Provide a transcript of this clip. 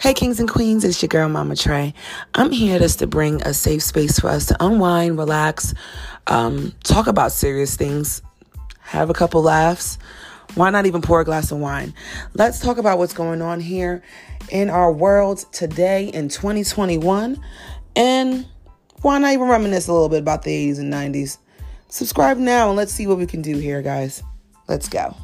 Hey, kings and queens, it's your girl, Momma Trey. I'm here just to bring a safe space for us to unwind, relax, um, talk about serious things, have a couple laughs. Why not even pour a glass of wine? Let's talk about what's going on here in our world today in 2021. And why not even reminisce a little bit about the 80s and 90s? Subscribe now and let's see what we can do here, guys. Let's go.